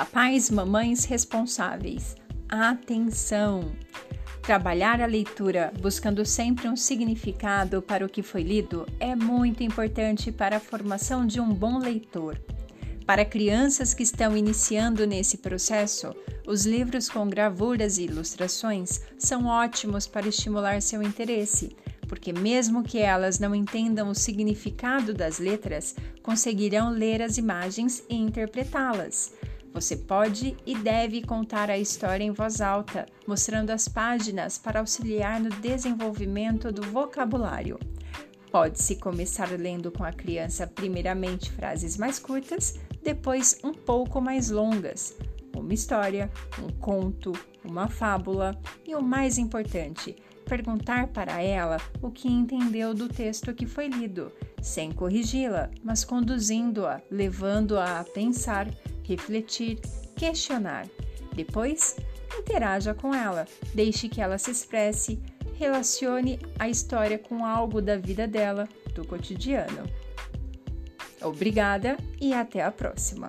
Papais, mamães responsáveis, atenção! Trabalhar a leitura buscando sempre um significado para o que foi lido é muito importante para a formação de um bom leitor. Para crianças que estão iniciando nesse processo, os livros com gravuras e ilustrações são ótimos para estimular seu interesse, porque, mesmo que elas não entendam o significado das letras, conseguirão ler as imagens e interpretá-las. Você pode e deve contar a história em voz alta, mostrando as páginas para auxiliar no desenvolvimento do vocabulário. Pode-se começar lendo com a criança, primeiramente frases mais curtas, depois um pouco mais longas, uma história, um conto, uma fábula e o mais importante, perguntar para ela o que entendeu do texto que foi lido, sem corrigi-la, mas conduzindo-a, levando-a a pensar refletir, questionar. Depois, interaja com ela, deixe que ela se expresse, relacione a história com algo da vida dela, do cotidiano. Obrigada e até a próxima!